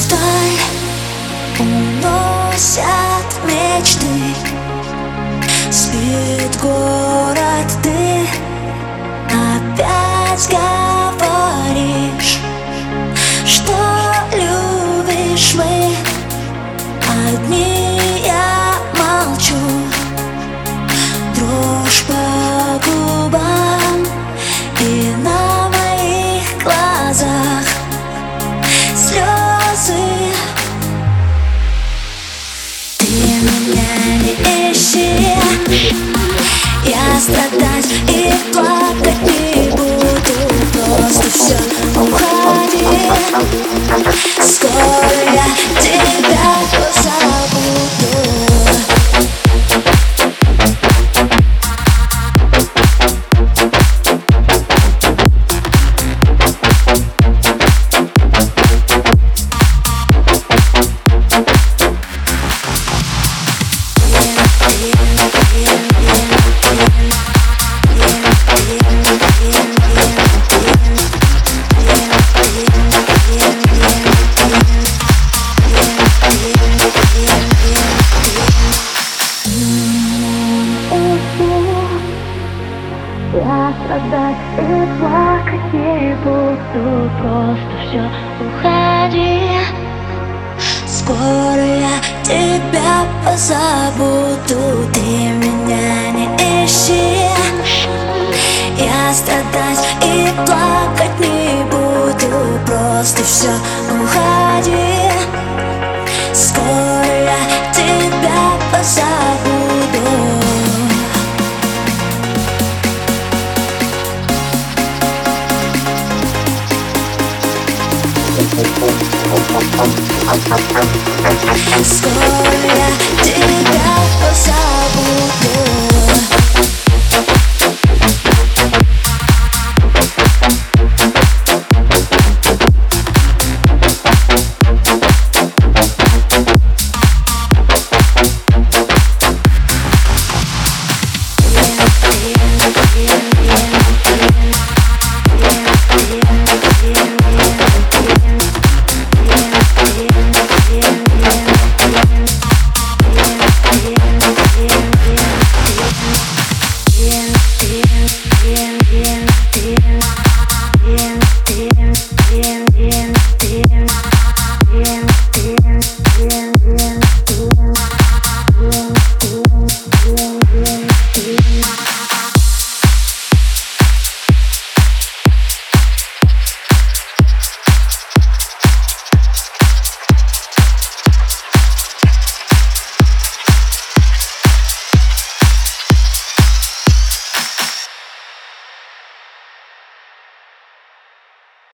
вдаль Уносят мечты ищи Я страдать и плакать не буду. Просто все уходи. Скоро Я страдать и плакать не буду Просто все уходи Скоро я тебя позабуду Ты Просто все уходи. Скоро я тебя позабуду. Скоро я тебя позабуду Yeah.